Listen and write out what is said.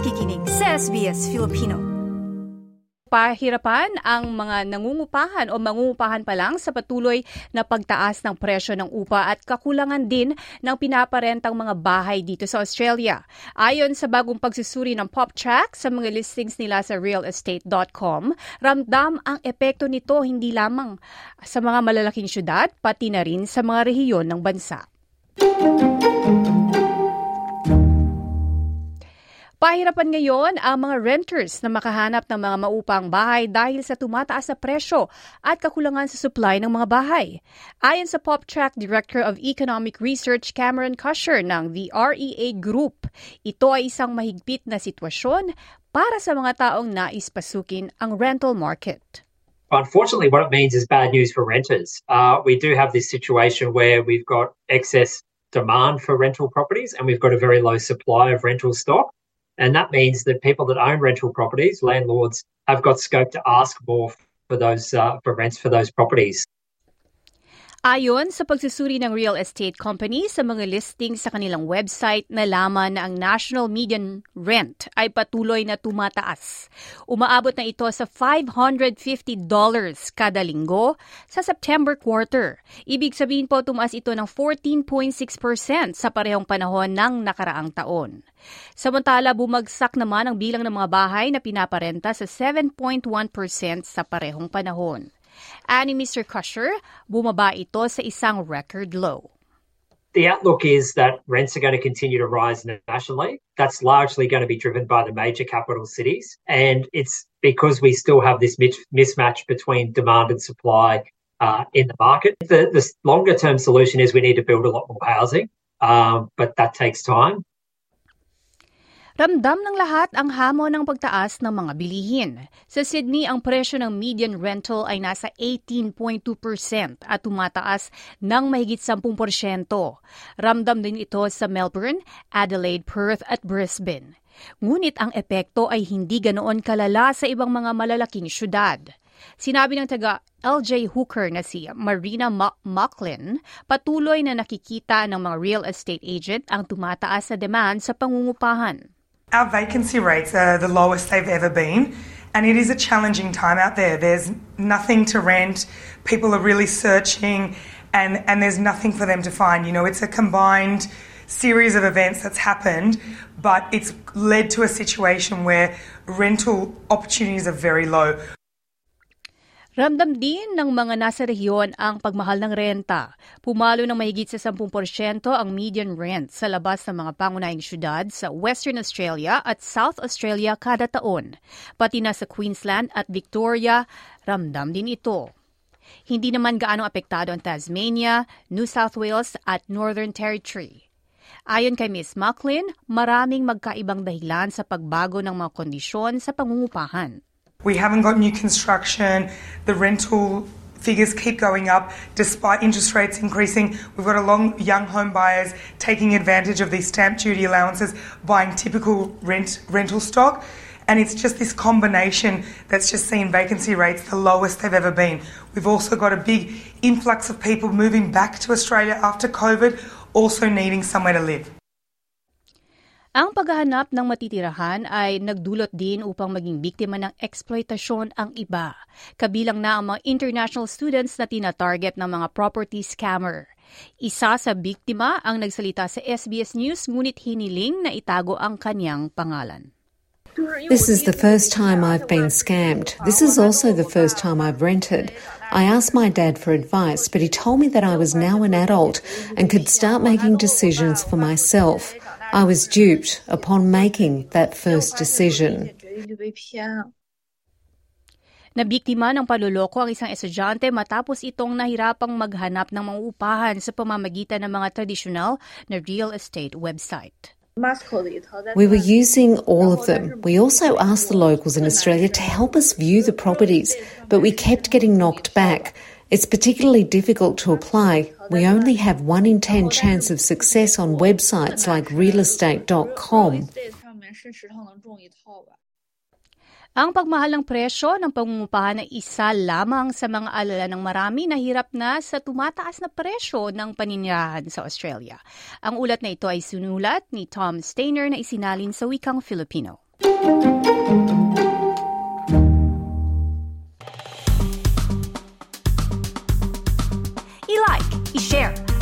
nakikinig sa SBS Filipino. Pahirapan ang mga nangungupahan o mangungupahan pa lang sa patuloy na pagtaas ng presyo ng upa at kakulangan din ng pinaparentang mga bahay dito sa Australia. Ayon sa bagong pagsusuri ng PopTrack sa mga listings nila sa realestate.com, ramdam ang epekto nito hindi lamang sa mga malalaking syudad, pati na rin sa mga rehiyon ng bansa. Pahirapan ngayon ang mga renters na makahanap ng mga maupang bahay dahil sa tumataas na presyo at kakulangan sa supply ng mga bahay. Ayon sa PopTrack Director of Economic Research Cameron Cusher ng the REA Group, ito ay isang mahigpit na sitwasyon para sa mga taong nais pasukin ang rental market. Unfortunately, what it means is bad news for renters. Uh, we do have this situation where we've got excess demand for rental properties and we've got a very low supply of rental stock. And that means that people that own rental properties, landlords, have got scope to ask more for those uh, for rents for those properties. Ayon sa pagsusuri ng real estate company sa mga listing sa kanilang website, nalaman na ang national median rent ay patuloy na tumataas. Umaabot na ito sa $550 kada linggo sa September quarter. Ibig sabihin po tumaas ito ng 14.6% sa parehong panahon ng nakaraang taon. Samantala, bumagsak naman ang bilang ng mga bahay na pinaparenta sa 7.1% sa parehong panahon. Ani Mr. Crusher, bumaba ito sa isang record low. The outlook is that rents are going to continue to rise nationally. That's largely going to be driven by the major capital cities. And it's because we still have this mismatch between demand and supply uh, in the market. The, the longer term solution is we need to build a lot more housing, um, but that takes time. Ramdam ng lahat ang hamon ng pagtaas ng mga bilihin. Sa Sydney, ang presyo ng median rental ay nasa 18.2% at tumataas ng mahigit 10%. Ramdam din ito sa Melbourne, Adelaide, Perth at Brisbane. Ngunit ang epekto ay hindi ganoon kalala sa ibang mga malalaking syudad. Sinabi ng taga LJ Hooker na si Marina Mocklin, patuloy na nakikita ng mga real estate agent ang tumataas sa demand sa pangungupahan. Our vacancy rates are the lowest they've ever been, and it is a challenging time out there. There's nothing to rent, people are really searching, and, and there's nothing for them to find. You know, it's a combined series of events that's happened, but it's led to a situation where rental opportunities are very low. Ramdam din ng mga nasa rehiyon ang pagmahal ng renta. Pumalo ng mahigit sa 10% ang median rent sa labas ng mga pangunahing syudad sa Western Australia at South Australia kada taon. Pati na sa Queensland at Victoria, ramdam din ito. Hindi naman gaano apektado ang Tasmania, New South Wales at Northern Territory. Ayon kay Ms. Macklin, maraming magkaibang dahilan sa pagbago ng mga kondisyon sa pangungupahan. We haven't got new construction. The rental figures keep going up despite interest rates increasing. We've got a long young home buyers taking advantage of these stamp duty allowances, buying typical rent rental stock. And it's just this combination that's just seen vacancy rates the lowest they've ever been. We've also got a big influx of people moving back to Australia after COVID, also needing somewhere to live. Ang paghahanap ng matitirahan ay nagdulot din upang maging biktima ng eksploitasyon ang iba, kabilang na ang mga international students na tina-target ng mga property scammer. Isa sa biktima ang nagsalita sa SBS News ngunit hiniling na itago ang kanyang pangalan. This is the first time I've been scammed. This is also the first time I've rented. I asked my dad for advice, but he told me that I was now an adult and could start making decisions for myself. I was duped upon making that first decision. Nabiktima ng paluloko ang isang estudyante matapos itong nahirapang maghanap ng mga upahan sa pamamagitan ng mga tradisyonal na real estate website. We were using all of them. We also asked the locals in Australia to help us view the properties, but we kept getting knocked back. It's particularly difficult to apply. We only have 1 in 10 chance of success on websites like realestate.com. Ang pagmahal ng presyo ng pangungupahan ay isa lamang sa mga alala ng marami na hirap na sa tumataas na presyo ng paninirahan sa Australia. Ang ulat na ito ay sinulat ni Tom Stainer na isinalin sa wikang Filipino.